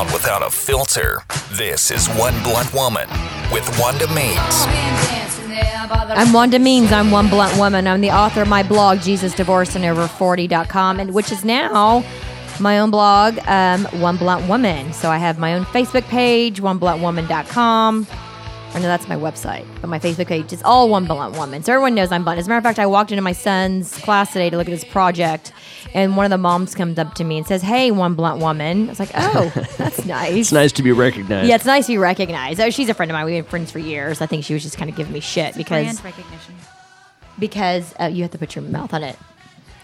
out without a filter. This is One Blunt Woman with Wanda Means. I'm Wanda Means. I'm one blunt woman. I'm the author of my blog, Jesus Divorced and Over 40.com, and which is now my own blog, um, One Blunt Woman. So I have my own Facebook page, onebluntwoman.com. I know that's my website, but my Facebook page is all One Blunt Woman. So everyone knows I'm blunt. As a matter of fact, I walked into my son's class today to look at his project, and one of the moms comes up to me and says, Hey, One Blunt Woman. I was like, Oh, that's nice. It's nice to be recognized. Yeah, it's nice to be recognized. Oh, she's a friend of mine. We've been friends for years. I think she was just kind of giving me shit because brand recognition. because uh, you have to put your mouth on it.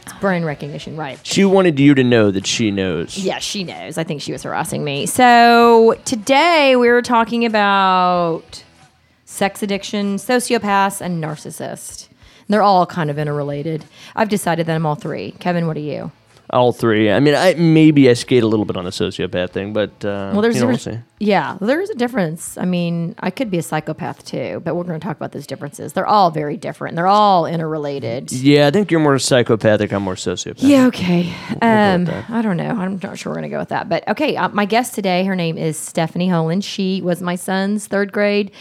It's brand recognition, right? She wanted you to know that she knows. Yeah, she knows. I think she was harassing me. So today we were talking about sex addiction, sociopaths, and narcissist. They're all kind of interrelated. I've decided that I'm all three. Kevin, what are you? All three. I mean, I maybe I skate a little bit on the sociopath thing, but uh, Well, there's you know, we'll see. yeah, there's a difference. I mean, I could be a psychopath too, but we're going to talk about those differences. They're all very different. They're all interrelated. Yeah, I think you're more psychopathic. I'm more sociopath. Yeah, okay. Um, with that. I don't know. I'm not sure we're going to go with that. But okay, uh, my guest today, her name is Stephanie Holand. She was my son's third grade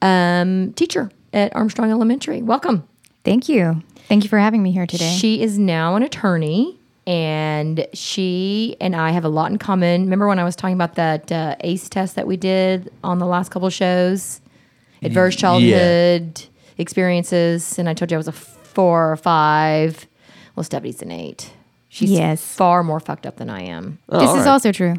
um, teacher at Armstrong Elementary. Welcome. Thank you. Thank you for having me here today. She is now an attorney, and she and I have a lot in common. Remember when I was talking about that uh, ACE test that we did on the last couple shows? Adverse childhood experiences, and I told you I was a four or five. Well, Stephanie's an eight. She's Yes. far more fucked up than I am. Oh, this is right. also true.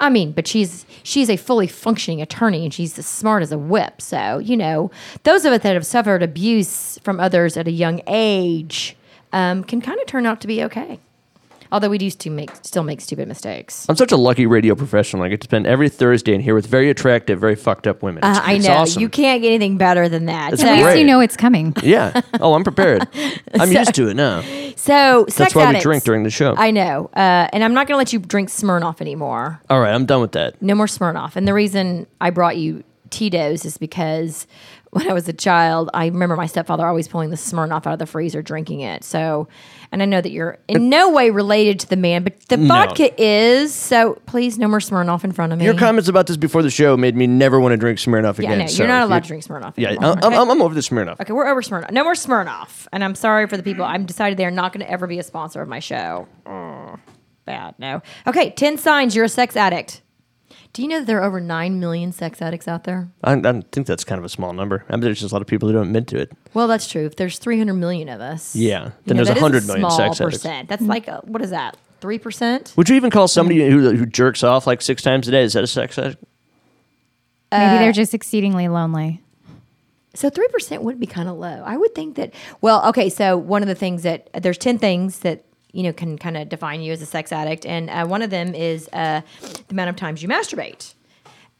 I mean, but she's she's a fully functioning attorney and she's as smart as a whip. So, you know, those of us that have suffered abuse from others at a young age um, can kind of turn out to be okay. Although we do still make still make stupid mistakes. I'm such a lucky radio professional. I get to spend every Thursday in here with very attractive, very fucked up women. Uh, I it's know awesome. you can't get anything better than that. It's At least great. you know it's coming. Yeah. Oh, I'm prepared. I'm used to it now. so That's sex why we drink during the show. I know, uh, and I'm not going to let you drink Smirnoff anymore. All right, I'm done with that. no more Smirnoff. And the reason I brought you Tito's is because when I was a child, I remember my stepfather always pulling the Smirnoff out of the freezer, drinking it. So, and I know that you're in no way related to the man, but the vodka is. So please, no more Smirnoff in front of me. Your comments about this before the show made me never want to drink Smirnoff yeah, again. no, so you're not allowed to drink Smirnoff. Yeah, anymore, I'm, okay? I'm, I'm over the Smirnoff. Okay, we're over Smirnoff. No more Smirnoff. And I'm sorry for the people. I'm decided they're not going to ever be a sponsor of my show. Mm, bad. No. Okay, 10 signs you're a sex addict. Do you know that there are over 9 million sex addicts out there? I, I think that's kind of a small number. I mean, there's just a lot of people who don't admit to it. Well, that's true. If there's 300 million of us. Yeah, you then know, there's that is 100 million small sex addicts. percent. That's like, a, what is that? 3%? Would you even call somebody who, who jerks off like six times a day? Is that a sex addict? Maybe Uh, they're just exceedingly lonely. So 3% would be kind of low. I would think that, well, okay, so one of the things that, there's 10 things that, you know, can kind of define you as a sex addict. And uh, one of them is uh, the amount of times you masturbate.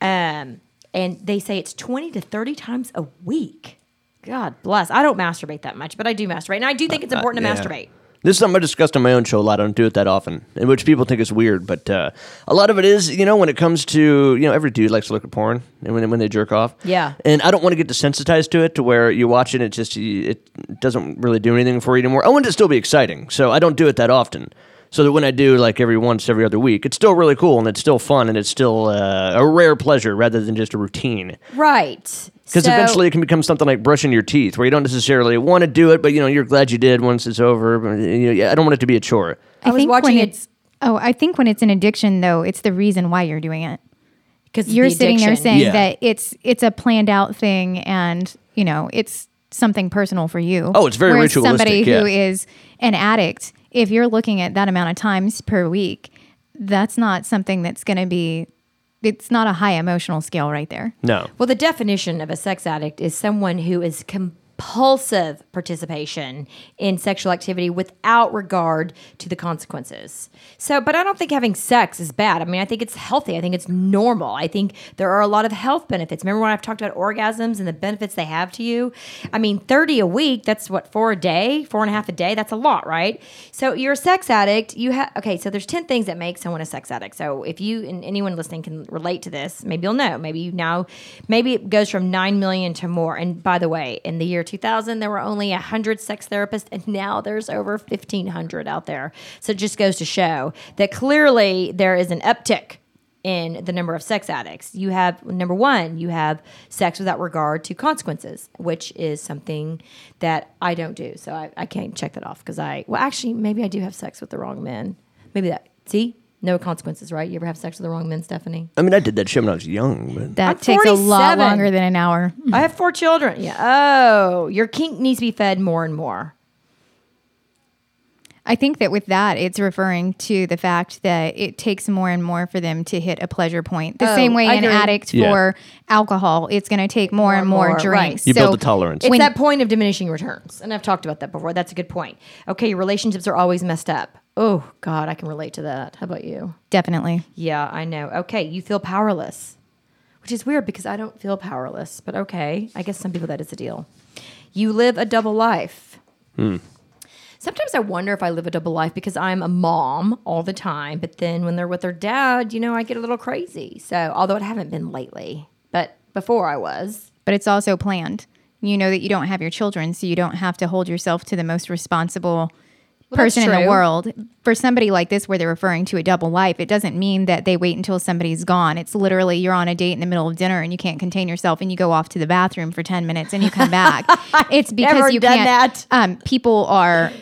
Um, and they say it's 20 to 30 times a week. God bless. I don't masturbate that much, but I do masturbate. And I do think it's important to yeah. masturbate. This is something I discussed on my own show a lot. I don't do it that often, in which people think is weird. But uh, a lot of it is, you know, when it comes to, you know, every dude likes to look at porn and when, when they jerk off. Yeah. And I don't want to get desensitized to it to where you watch it, it just it doesn't really do anything for you anymore. I want it to still be exciting, so I don't do it that often. So that when I do, like every once every other week, it's still really cool and it's still fun and it's still uh, a rare pleasure rather than just a routine. Right. Because So- eventually it can become something like brushing your teeth, where you don't necessarily want to do it, but you know you're glad you did once it's over. You know, yeah, I don't want it to be a chore. I was watching it- it's oh, I think when it's an addiction though, it's the reason why you're doing it. because You're sitting there saying Yeah. that it's it's a planned out thing and, you know, it's something personal for you. Oh, it's very Whereas somebody ritualistic, who yeah. is an addict, if you're looking at that amount of times per week, that's not something that's going to be it's not a high emotional scale right there. No. Well, the definition of a sex addict is someone who is compulsive participation in sexual activity without regard to the consequences. So, but I don't think having sex is bad. I mean, I think it's healthy. I think it's normal. I think there are a lot of health benefits. Remember when I've talked about orgasms and the benefits they have to you? I mean, 30 a week, that's what, four a day, four and a half a day? That's a lot, right? So you're a sex addict. You have, okay, so there's 10 things that make someone a sex addict. So if you and anyone listening can relate to this, maybe you'll know. Maybe you now, maybe it goes from 9 million to more. And by the way, in the year 2000, there were only 100 sex therapists, and now there's over 1,500 out there. So it just goes to show that clearly there is an uptick in the number of sex addicts. You have number one, you have sex without regard to consequences, which is something that I don't do. So I, I can't check that off because I, well, actually, maybe I do have sex with the wrong men. Maybe that, see, no consequences, right? You ever have sex with the wrong men, Stephanie? I mean, I did that shit when I was young, but That I'm takes a lot 47. longer than an hour. I have four children. Yeah. Oh, your kink needs to be fed more and more. I think that with that, it's referring to the fact that it takes more and more for them to hit a pleasure point. The Oh, same way I an agree. addict Yeah. for alcohol, it's going to take more, and more, more, right. drinks. You build the tolerance. It's When- that point of diminishing returns. And I've talked about that before. That's a good point. Okay, your relationships are always messed up. Oh, God, I can relate to that. How about you? Definitely. Yeah, I know. Okay, you feel powerless, which is weird because I don't feel powerless, but okay. I guess some people that is a deal. You live a double life. Hmm. Sometimes I wonder if I live a double life because I'm a mom all the time, but then when they're with their dad, you know, I get a little crazy. So, although it haven't been lately, but before I was. But it's also planned. You know that you don't have your children, so you don't have to hold yourself to the most responsible Well, person in the world. For somebody like this, where they're referring to a double life, it doesn't mean that they wait until somebody's gone. It's literally you're on a date in the middle of dinner and you can't contain yourself and you go off to the bathroom for 10 minutes and you come back. it's because Never you done can't. that. Um, people are.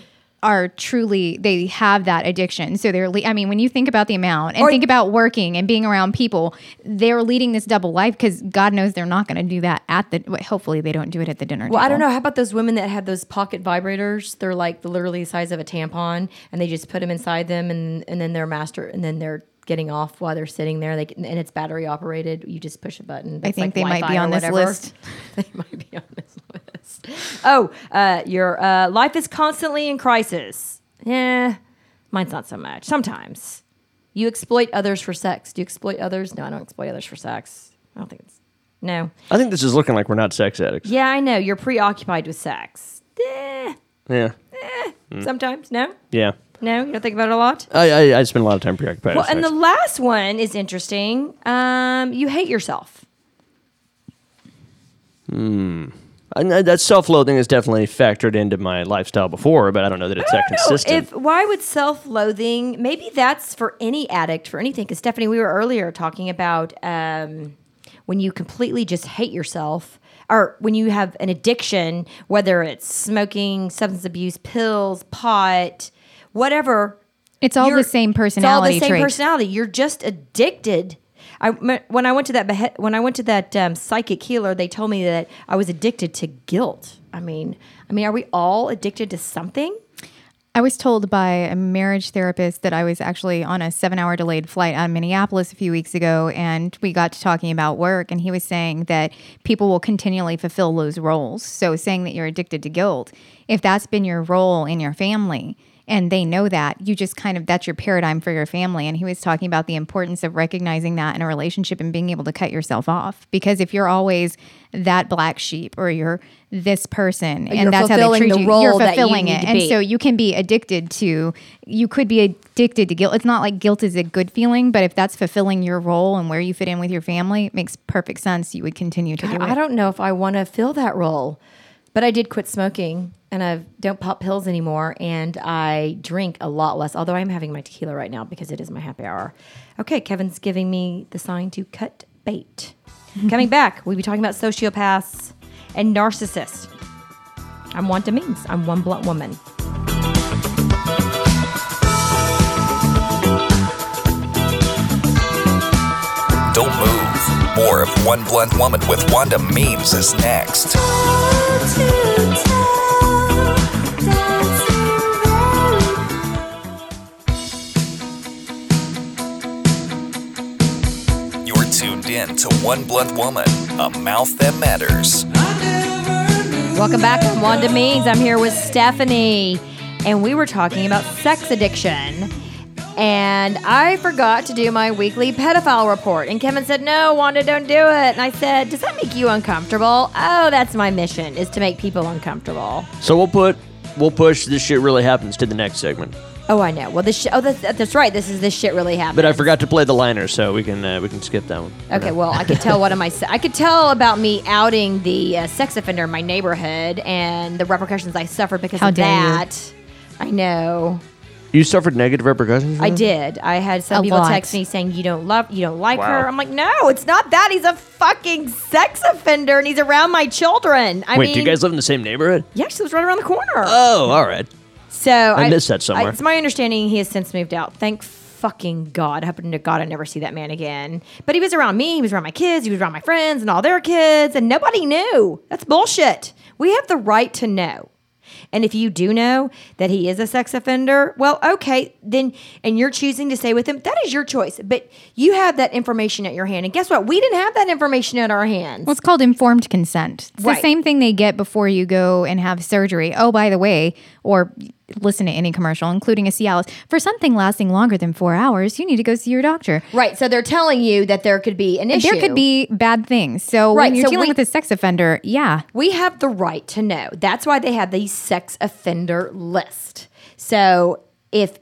Are truly they have that addiction. So they're. Le- I mean, when you think about the amount and Or- think about working and being around people, they're leading this double life because God knows they're not going to do that at the. well, Hopefully, they don't do it at the dinner. Well, I don't know. How about those women that have those pocket vibrators? They're like the literally the size of a tampon, and they just put them inside them, and and then they're master, and then they're getting off while they're sitting there. They can, and it's battery operated. You just push a button. I think like they might be on this whatever. list. they might be on this list. Oh, uh, your uh, life is constantly in crisis. Yeah, mine's not so much. Sometimes you exploit others for sex. Do you exploit others? No, I don't exploit others for sex. I don't think it's no. I think this is looking like we're not sex addicts. Yeah, I know. You're preoccupied with sex. Eh, Yeah, Sometimes, no, yeah. no, you don't think about it a lot. I I, I spend a lot of time preoccupied. Well, with and the sex. last one is interesting. Um, you hate yourself. And that that self-loathing is definitely factored into my lifestyle before, but I don't know that it's that consistent. if why would self-loathing? Maybe that's for any addict for anything. Because Stephanie, we were earlier talking about um, when you completely just hate yourself, or when you have an addiction, whether it's smoking, substance abuse, pills, pot, whatever. It's all the you're- same It's all the same trait. personality. You're just addicted. I when I went to that behe- when I went to that um, psychic healer, they told me that I was addicted to guilt. I mean, I mean, are we all addicted to something? I was told by a marriage therapist that I was actually on a seven hour delayed flight out of Minneapolis a few weeks ago. And we got to talking about work. And he was saying that people will continually fulfill those roles. So, saying that you're addicted to guilt, if that's been your role in your family, and they know that. You just kind of that's your paradigm for your family. And he was talking about the importance of recognizing that in a relationship and being able to cut yourself off. Because if you're always that black sheep or you're this person you're and that's how they treat the you role you're that you fulfilling it. and so you can be addicted to you could be addicted to guilt. It's not like guilt is a good feeling but if that's fulfilling your role and where you fit in with your family it makes perfect sense you would continue to do it. I don't know if I want to fill that role, but I did quit smoking and I don't pop pills anymore and I drink a lot less. Although I'm having my tequila right now because it is my happy hour. Okay, Kevin's giving me the sign to cut bait. Coming back, we'll be talking about sociopaths and narcissists. I'm Wanda Means. I'm one blunt woman. Don't move. More of One Blunt Woman with Wanda Means is next. In to One Blunt Woman, a mouth that matters. Welcome back. I'm Wanda Means. I'm here with Stephanie, and we were talking about sex addiction. And I forgot to do my weekly pedophile report. And Kevin said, No, Wanda, don't do it. And I said, Does that make you uncomfortable? Oh, that's my mission, is to make people uncomfortable. so we'll put we'll push this shit really happens to the next segment. Oh, I know. Well, this sh- oh, that's, that's right. This is this shit really happened. But I forgot to play the liner, so we can uh, we can skip that one. Okay, well, I could tell one of my se- I could tell about me outing the uh, sex offender in my neighborhood and the repercussions I suffered because How of dare you. that. I know. You suffered negative repercussions. from I that? did. I had some A people lot. text me saying you don't love, you don't like Wow. her. I'm like, no, it's not that. He's a fucking sex offender, and he's around my children. I Wait, mean, do you guys live in the same neighborhood? Yeah, she was right around the corner. Oh, all right. So I, missed that somewhere. it's my understanding he has since moved out. Thank fucking God. Hoping to God I never see that man again. But he was around me. He was around my kids. He was around my friends and all their kids, and nobody knew. That's bullshit. We have the right to know. And if you do know that he is a sex offender, well, okay, then, and you're choosing to stay with him, that is your choice. But you have that information at your hand. And guess what? We didn't have that information at our hands. Well, it's called informed consent. It's Right. the same thing they get before you go and have surgery. Oh, by the way, or listen to any commercial, including a Cialis. For something lasting longer than four hours, you need to go see your doctor. right. So they're telling you that there could be an issue. There could be bad things. So Right, when you're so dealing we- with a sex offender, yeah, We have the right to know. That's why they have the sex offender list. So if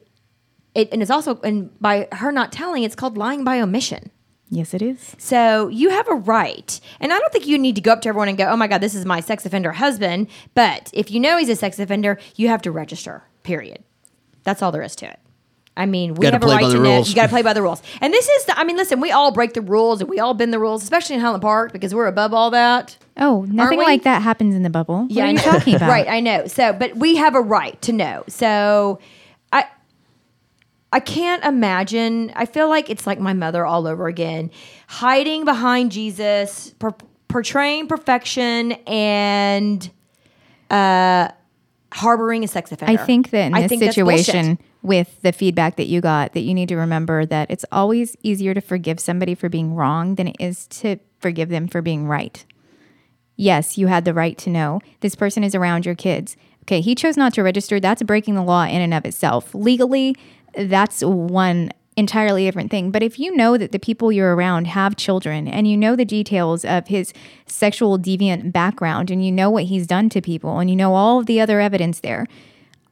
it and it's also and by her not telling, it's called lying by omission. Yes, it is. So you have a right. And I don't think you need to go up to everyone and go, "Oh my god, this is my sex offender husband." But if you know he's a sex offender, you have to register. Period. That's all there is to it. I mean, we have a right to the know. You got to play by the rules. And this is, the, I mean, listen, we all break the rules and we all bend the rules, especially in Highland Park because we're above all that. Oh, nothing like that happens in the bubble. Yeah, what I are you talking about? right, I know. So, but we have a right to know. So, I can't imagine. I feel like it's like my mother all over again, hiding behind Jesus, per- portraying perfection and uh harboring a sex offender. I think that in I this think that's bullshit. situation, with the feedback that you got, that you need to remember that it's always easier to forgive somebody for being wrong than it is to forgive them for being right. Yes, you had the right to know this person is around your kids. Okay, he chose not to register. That's breaking the law in and of itself. Legally, that's one entirely different thing. But if you know that the people you're around have children and you know the details of his sexual deviant background and you know what he's done to people and you know all of the other evidence there,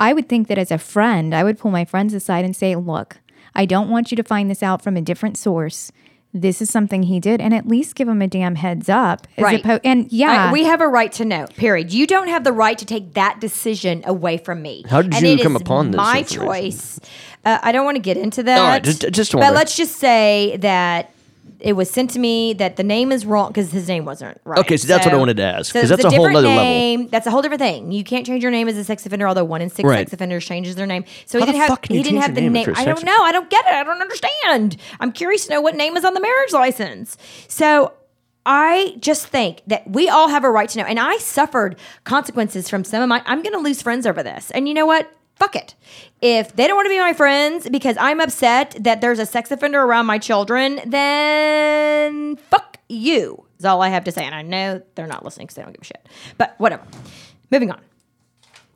I would think that as a friend, I would pull my friends aside and say, look, I don't want you to find this out from a different source. This is something he did, and at least give him a damn heads up. As Right. oppo- and yeah, I- we have a right to know. Period. You don't have the right to take that decision away from me. How did And you it come is upon this My information? choice. Uh, I don't want to get into that. All right, just- just but let's just say that it was sent to me that the name is wrong because his name wasn't right. Okay, so that's what I wanted to ask, 'cause it's that's a whole different nother level. That's a whole different thing. You can't change your name as a sex offender, although one in six Right. sex offenders changes their name. So How he the didn't have fuck can he you didn't change have your the name name. if you're a I sex don't know. I don't get it. I don't understand. I'm curious to know what name is on the marriage license. So I just think that we all have a right to know. And I suffered consequences from some of my, I'm going to lose friends over this. And you know what? Fuck it. If they don't want to be my friends because I'm upset that there's a sex offender around my children, then fuck you, is all I have to say. And I know they're not listening because they don't give a shit. But whatever. Moving on.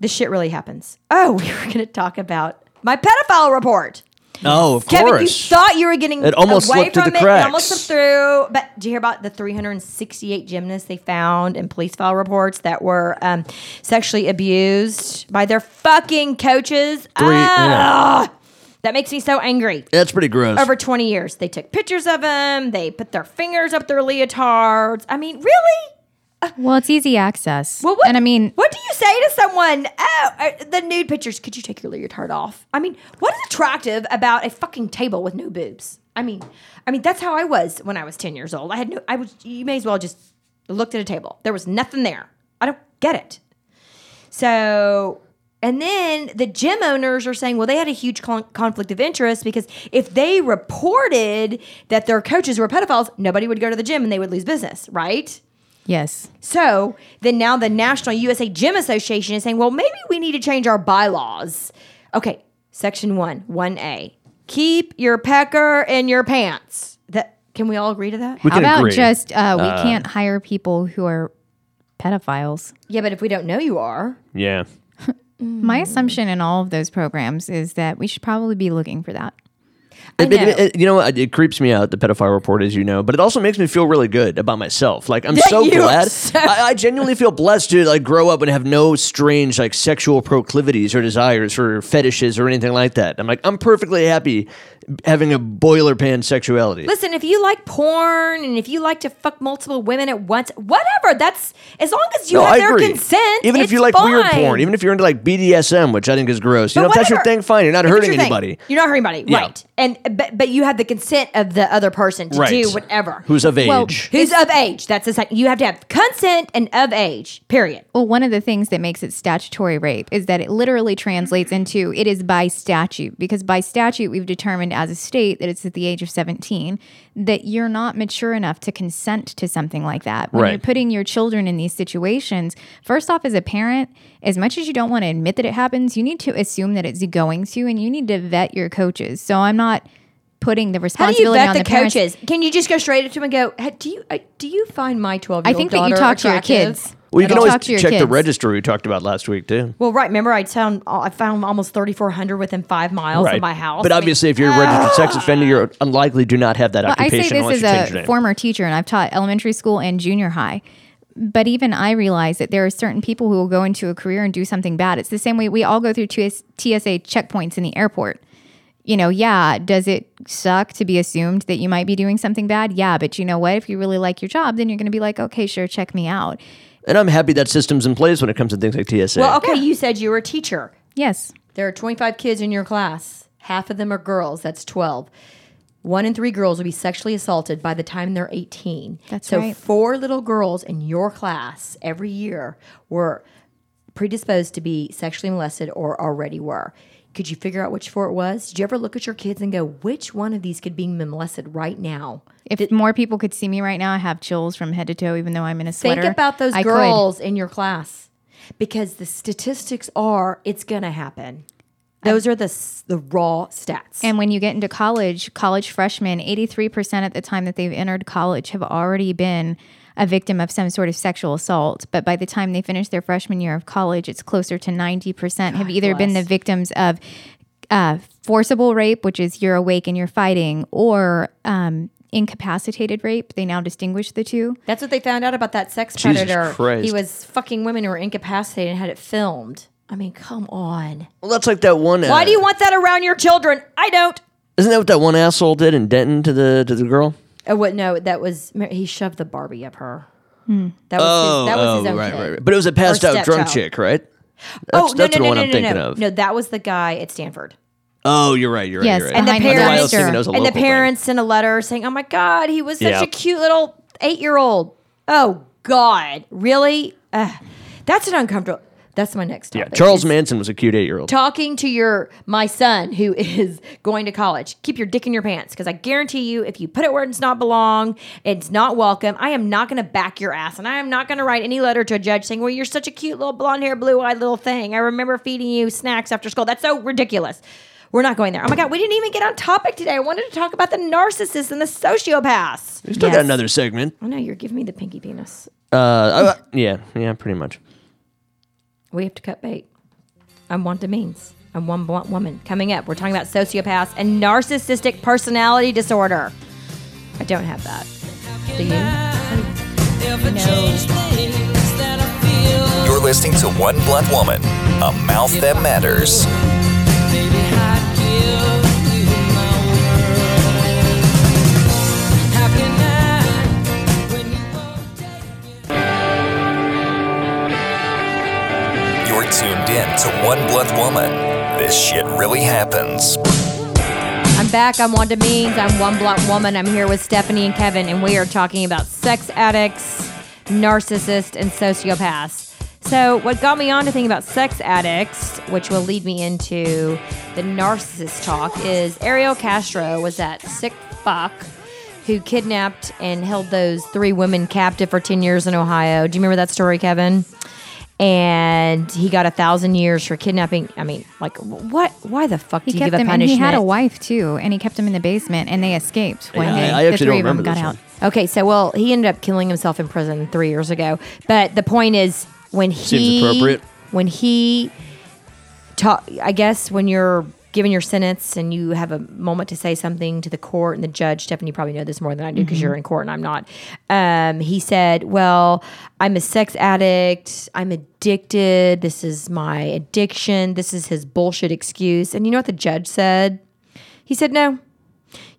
This shit really happens. Oh, we were going to talk about my pedophile report. Oh, of Kevin, course. you thought you were getting It almost away slipped through from the it. cracks. It almost slipped through. But do you hear about the 368 gymnasts they found in police file reports that were um, sexually abused by their fucking coaches? Three- yeah. Ah! That makes me so angry. That's pretty gross. Over 20 years, they took pictures of them. They put their fingers up their leotards. I mean, really? Well, it's easy access. Well, what, and I mean, what do you say to someone? Oh, uh, the nude pictures. Could you take your leotard off? I mean, what is attractive about a fucking table with no boobs? I mean, I mean that's how I was when I was ten years old. I had no. I was. You may as well just looked at a table. There was nothing there. I don't get it. So. And then the gym owners are saying, well, they had a huge con- conflict of interest because if they reported that their coaches were pedophiles, nobody would go to the gym and they would lose business, right? Yes, So then now the National USA Gym Association is saying, well, maybe we need to change our bylaws. Okay, section one, 1A. Keep your pecker in your pants. That can we all agree to that? we how can about agree. just uh, we can't hire people who are pedophiles. Yeah, but if we don't know you are, yeah. My assumption in all of those programs is that we should probably be looking for that. It- it- it- you know, what? it creeps me out the pedophile report, as you know, but it also makes me feel really good about myself. Like I'm Yeah, so glad. so- I, I genuinely feel blessed to like grow up and have no strange like sexual proclivities or desires or fetishes or anything like that. I'm like I'm perfectly happy having a boiler pan sexuality. Listen, if you like porn and if you like to fuck multiple women at once, whatever. That's as long as you no, have I their agree. consent. Even if you like weird porn, even if you're into like BDSM, which I think is gross. You But know, if that's your thing, fine. You're not If hurting your thing, anybody. You're not hurting anybody, Yeah. right? And but but you have the consent of the other person to Right. do whatever. Who's of age? Well, Who's of age? That's the second. You have to have consent and of age. Period. Well, one of the things that makes it statutory rape is that it literally translates into it is by statute because by statute we've determined as a state that it's at the age of 17 that you're not mature enough to consent to something like that. When Right. you're putting your children in these situations, first off as a parent, as much as you don't want to admit that it happens, you need to assume that it's going to and you need to vet your coaches. So I'm not putting the responsibility How do you responsibility vet on the, the, parents. coaches? Can you just go straight up to them and go, "Hey, "Do you uh, do you find my twelve year old I old think that you daughter talk to your kids. Well, you can Talk always to your check the kids. registry we talked about last week too. Well, right. Remember, I found I found almost thirty four hundred within five miles of my house. But I mean, obviously, if you're a registered ah. sex offender, you're unlikely to not have that Well, I say this unless as you change your a former teacher, and I've taught elementary school and junior high. But even I realize that there are certain people who will go into a career and do something bad. It's the same way we all go through TSA checkpoints in the airport. You know, yeah, does it suck to be assumed that you might be doing something bad? Yeah, but you know what? If you really like your job, then you're going to be like, okay, sure, check me out. And I'm happy that system's in place when it comes to things like TSA. well, okay. You said you were a teacher. Yes. There are twenty five kids in your class. Half of them are girls. That's twelve. One in three girls will be sexually assaulted by the time they're 18. That's so right. four little girls in your class every year were predisposed to be sexually molested or already were. Could you figure out which four it was? Did you ever look at your kids and go, which one of these could be molested right now? If more people could see me right now, I have chills from head to toe, even though I'm in a sweater. Think about those I could. girls in your class because the statistics are it's going to happen. Those are the the raw stats. And when you get into college, college freshmen, 83% at the time that they've entered college have already been a victim of some sort of sexual assault. But by the time they finish their freshman year of college, it's closer to 90% have either been the victims of uh, forcible rape, which is you're awake and you're fighting, or um, incapacitated rape. They now distinguish the two. That's what they found out about that sex Jesus predator. Christ. He was fucking women who were incapacitated and had it filmed. I mean, come on. well, that's like that one. Why uh, do you want that around your children? I don't. Isn't that what that one asshole did in Denton to the to the girl? Oh, what? No, that was he shoved the Barbie up her. Hmm. That was his, that was oh, his own Oh, right, kid. right, right. But it was a passed out drunk stepchild. chick, right? Oh That's, no, that's no, the no, one no, I'm no, thinking no. of. No, that was the guy at Stanford. Oh, you're right. You're right. Yes, You're right. And the behind parents- why I was thinking it was a and the local thing. parents sent a letter saying, "Oh my God, he was such Yeah. a cute little eight-year-old." Oh God, really? Ugh. that's an uncomfortable. That's my next Yeah. Charles Manson was a cute eight year old. talking to your my son who is going to college. Keep your dick in your pants because I guarantee you, if you put it where it's not belong, it's not welcome. I am not going to back your ass, and I am not going to write any letter to a judge saying, "Well, you're such a cute little blonde hair, blue eyed little thing. I remember feeding you snacks after school." That's so ridiculous. We're not going there. Oh my god, we didn't even get on topic today. I wanted to talk about the narcissists and the sociopaths. We still got another segment. I know you're giving me the pinky penis. Uh, uh, yeah, yeah, pretty much. We have to cut bait. I'm Wanda Means. I'm one blunt woman. Coming up, we're talking about sociopaths and narcissistic personality disorder. I don't have that. Do you? You're listening to One Blunt Woman, a mouth that matters. Tuned in to One Blunt Woman. This shit really happens. I'm back. I'm Wanda Means. I'm one blunt woman. I'm here with Stephanie and Kevin, and we are talking about sex addicts, narcissists, and sociopaths. So, what got me on to think about sex addicts, which will lead me into the narcissist talk, is Ariel Castro was that sick fuck who kidnapped and held those three women captive for 10 years in Ohio. Do you remember that story, Kevin? And he got a thousand years for kidnapping. I mean, like, what? Why the fuck He do you kept give a them, and he had a wife too, and he kept them in the basement, and they escaped one Yeah, day. I- I the actually three don't of them remember got out. one. Okay, so well, he ended up killing himself in prison three years ago. But the point is, when he Seems appropriate. when he ta- I guess when you're given your sentence and you have a moment to say something to the court and the judge, Stephanie, you probably know this more than I do because you're in court and I'm not. Um, he said, Well, I'm a sex addict. I'm addicted. This is my addiction. This is his bullshit excuse. And you know what the judge said? He said, No,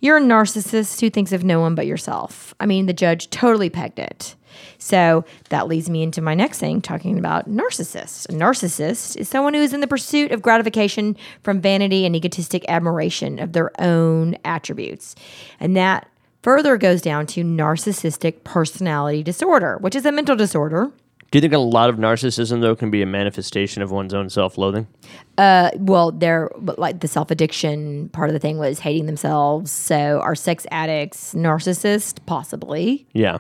you're a narcissist who thinks of no one but yourself. I mean, the judge totally pegged it. So that leads me into my next thing, talking about narcissist. A narcissist is someone who is in the pursuit of gratification from vanity and egotistic admiration of their own attributes. And that further goes down to narcissistic personality disorder, which is a mental disorder. Do you think a lot of narcissism though can be a manifestation of one's own self-loathing? Uh, well, they're like the self addiction part of the thing was hating themselves. So are sex addicts narcissist? Possibly. Yeah.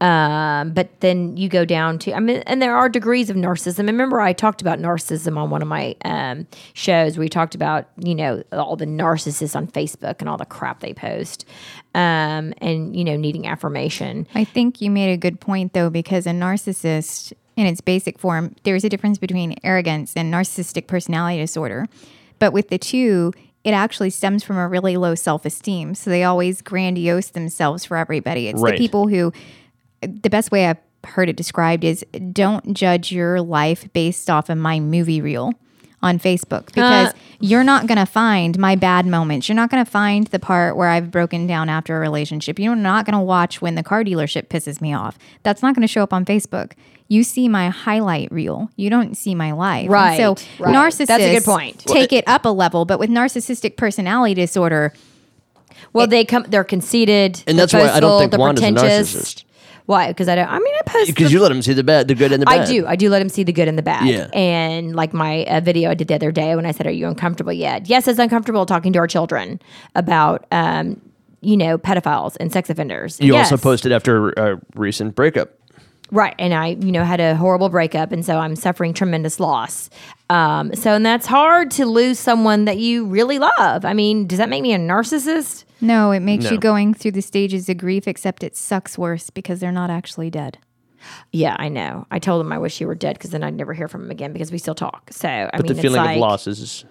Um, but then you go down to, I mean, and there are degrees of narcissism. Remember, I talked about narcissism on one of my um, shows. We talked about, you know, all the narcissists on Facebook and all the crap they post, um, and you know, needing affirmation. I think you made a good point though, because a narcissist, in its basic form, there's a difference between arrogance and narcissistic personality disorder. But with the two, it actually stems from a really low self esteem. So they always grandiose themselves for everybody. It's Right. the people who, the best way I've heard it described is don't judge your life based off of my movie reel on Facebook because uh. you're not going to find my bad moments. You're not going to find the part where I've broken down after a relationship. You're not going to watch when the car dealership pisses me off. That's not going to show up on Facebook. You see my highlight reel. You don't see my life. And Right, so right. narcissists That's a good point. take it up a level, but with narcissistic personality disorder, Well, they come, they're conceited, And they're that's why I don't think they're Wanda's a pretentious. narcissist. Why? Because I don't. I mean, I post Because you let them see the bad, the good and the bad. I do. I do let them see the good and the bad. Yeah. And like my uh, video I did the other day when I said, "Are you uncomfortable yet?" Yes, it's uncomfortable talking to our children about, um, you know, pedophiles and sex offenders. You Yes. also posted after a recent breakup. right, and I, you know, had a horrible breakup, and so I'm suffering tremendous loss. Um, so and that's hard to lose someone that you really love. I mean, does that make me a narcissist? No, it makes No. you going through the stages of grief, except it sucks worse because they're not actually dead. Yeah, I know. I told him I wish you were dead because then I'd never hear from him again because we still talk. So I But mean, the it's feeling like, of loss is.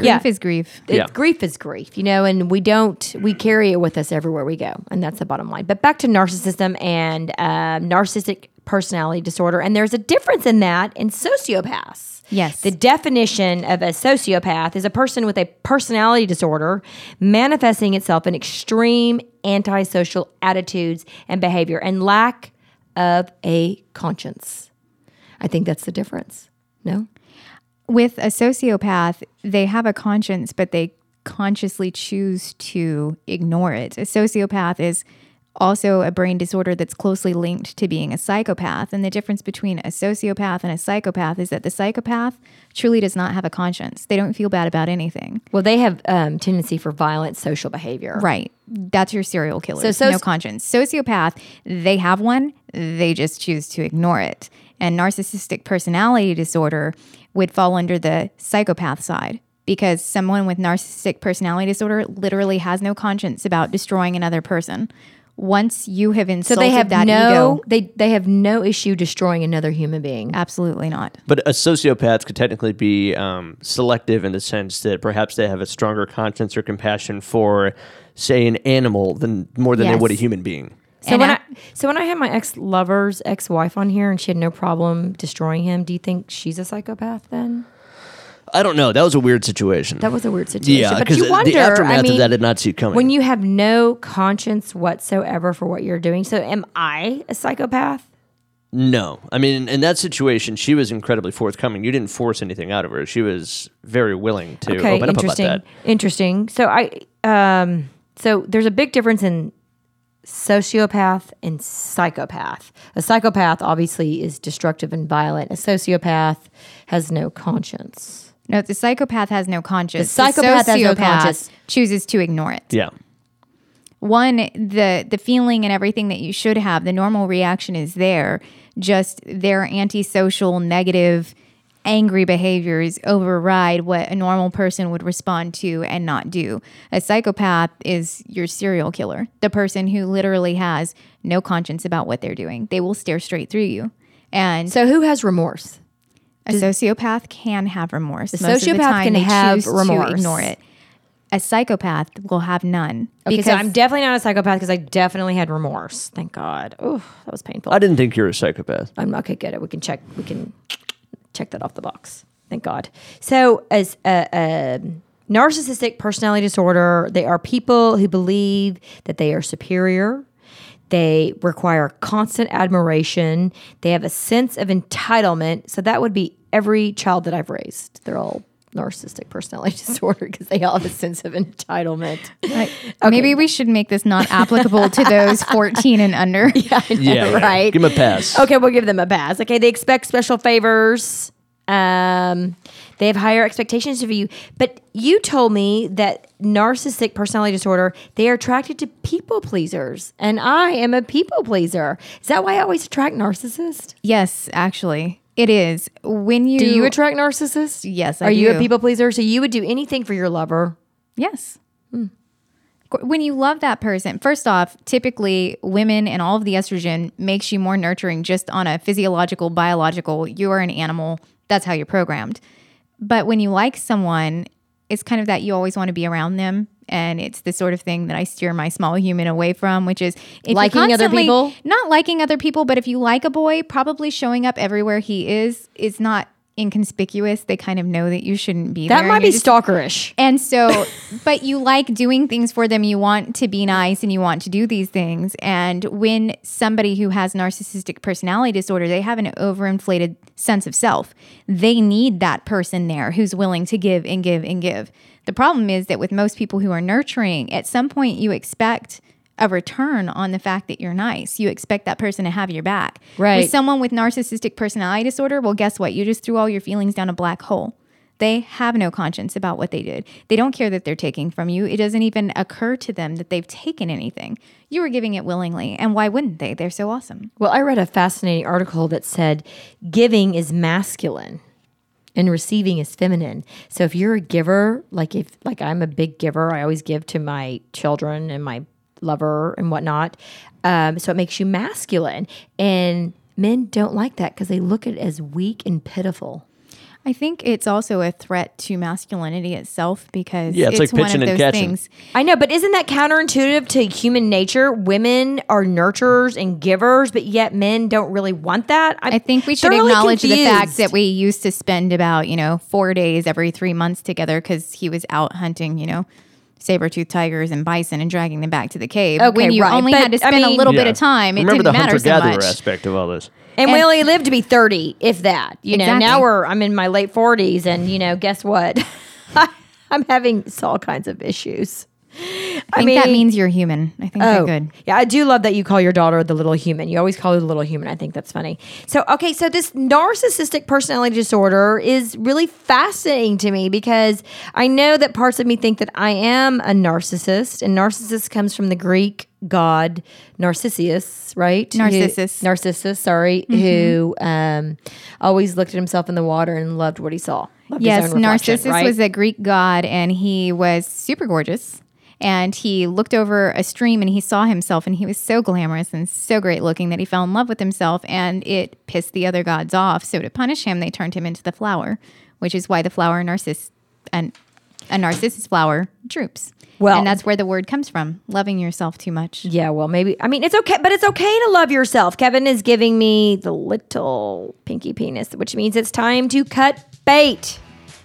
Yeah. Grief is grief. it- Yeah. grief is grief, you know, and we don't we carry it with us everywhere we go, and that's the bottom line. But back to narcissism and um, narcissistic personality disorder, and there's a difference in that in sociopaths. Yes. the definition of a sociopath is a person with a personality disorder manifesting itself in extreme antisocial attitudes and behavior and lack of a conscience. I think that's the difference. No. with a sociopath, they have a conscience, but they consciously choose to ignore it. A sociopath is also a brain disorder that's closely linked to being a psychopath. And the difference between a sociopath and a psychopath is that the psychopath truly does not have a conscience. They don't feel bad about anything. Well, they have um, tendency for violent social behavior. Right. That's your serial killer. So So, no conscience. Sociopath, they have one, they just choose to ignore it. And narcissistic personality disorder would fall under the psychopath side because someone with narcissistic personality disorder literally has no conscience about destroying another person. Once you have So insulted they have that no ego, they they have no issue destroying another human being. absolutely not. But a sociopath could technically be um, selective in the sense that perhaps they have a stronger conscience or compassion for, say, an animal than more than they would a human being. So And when I- I so when I had my ex lover's ex wife on here and she had no problem destroying him, do you think she's a psychopath then? I don't know. That was a weird situation. That was a weird situation. yeah, but because you wonder. the aftermath I mean, of that I did not see coming. when you have no conscience whatsoever for what you're doing. So am I a psychopath? no, I mean, in that situation, she was incredibly forthcoming. You didn't force anything out of her. She was very willing to Okay, open up about interesting. that. Interesting. So I um so there's a big difference in sociopath and psychopath. A psychopath obviously is destructive and violent. A sociopath has no conscience. No, the psychopath has no conscience. The psychopath has no sociopath conscience. Chooses to ignore it. Yeah. one the the feeling and everything that you should have the normal reaction is there just their antisocial negative angry behaviors override what a normal person would respond to and not do a psychopath is your serial killer the person who literally has no conscience about what they're doing they will stare straight through you and So who has remorse? A sociopath can have remorse. A Most of the sociopath time can they have remorse. To ignore it. A psychopath will have none. Okay, because so I'm definitely not a psychopath because I definitely had remorse. Thank God. Oh, that was painful. I didn't think you were a psychopath. I'm not gonna get it. We can check. We can check that off the box. Thank God. So, as a, a narcissistic personality disorder, they are people who believe that they are superior. They require constant admiration. They have a sense of entitlement. So that would be every child that I've raised. They're all narcissistic personality disorder because they all have a sense of entitlement. Maybe we should make this not applicable to those 14 and under. Yeah, right. Give him a pass. Okay, we'll give them a pass. Okay, they expect special favors. Um, they have higher expectations of you. But you told me that narcissistic personality disorder, they are attracted to people pleasers. And I am a people pleaser. Is that why I always attract narcissists? Yes, actually, it is. When you Do you attract narcissists? Yes, I Are you a people pleaser? So you would do anything for your lover? Yes. When you love that person, first off, typically women and all of the estrogen makes you more nurturing just on a physiological, biological, you are an animal. That's how you're programmed. But when you like someone, it's kind of that you always want to be around them. And it's the sort of thing that I steer my small human away from, which is if Liking other people? Not liking other people, but if you like a boy, probably showing up everywhere he is is not inconspicuous. They kind of know that you shouldn't be That might be just- stalkerish. and so, but you like doing things for them. You want to be nice and you want to do these things. And when somebody who has narcissistic personality disorder, they have an overinflated sense of self. They need that person there who's willing to give and give and give. The problem is that with most people who are nurturing, at some point you expect a return on the fact that you're nice. You expect that person to have your back. Right. With someone with narcissistic personality disorder, well, guess what? You just threw all your feelings down a black hole. They have no conscience about what they did. They don't care that they're taking from you. It doesn't even occur to them that they've taken anything. You were giving it willingly. And why wouldn't they? They're so awesome. Well, I read a fascinating article that said giving is masculine and receiving is feminine. So if you're a giver, like if like I'm a big giver, I always give to my children and my lover and whatnot. Um, so it makes you masculine, and men don't like that because they look at it as weak and pitiful. I think it's also a threat to masculinity itself because Yeah, it's like one pitching of and those catching. things. I know, but isn't that counterintuitive to human nature? Women are nurturers and givers, but yet men don't really want that. I'm I think we should thoroughly acknowledge the fact that we used to spend about, you know, four days every three months together because he was out hunting, you know, saber-toothed tigers and bison and dragging them back to the cave. Okay, when you right, only but, had to I spend a mean- little bit of time, it Remember didn't the matter so hunter-gatherer much. aspect of all this. And, we only lived to be 30, if that. You know, now we're I'm in my late 40s and you know, guess what? I'm having all kinds of issues. I think that means you're human. I think Oh, good. yeah, I do love that you call your daughter the little human. You always call her the little human. I think that's funny. So, okay, so this narcissistic personality disorder is really fascinating to me because I know that parts of me think that I am a narcissist, and narcissist comes from the Greek god Narcissus, right? Who- Narcissus. Narcissus, sorry, who um, always looked at himself in the water and loved what he saw. Yes, Narcissus right? was a Greek god and he was super gorgeous. And he looked over a stream and he saw himself and he was so glamorous and so great looking that he fell in love with himself and it pissed the other gods off. So to punish him, they turned him into the flower, which is why the flower narciss and a narcissus flower droops. Well- and that's where the word comes from, loving yourself too much. Yeah, well, maybe. I mean, it's okay, but it's okay to love yourself. Kevin is giving me the little pinky penis, which means it's time to cut bait.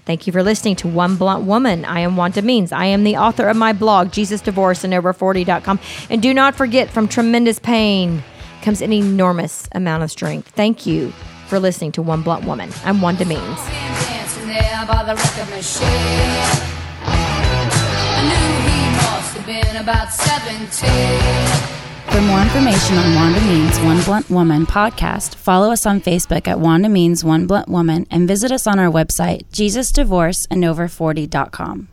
Thank you for listening to One Blunt Woman. I am Wanda Means. I am the author of my blog, Jesus Divorce and Over40.com. And do not forget, from tremendous pain comes an enormous amount of strength. Thank you for listening to One Blunt Woman. I'm Wanda Means. Dancing there by the record machine. I knew he must have been about 17. For more information on Wanda Means One Blunt Woman podcast, follow us on Facebook at Wanda Means One Blunt Woman and visit us on our website, JesusDivorceAndOver40.com.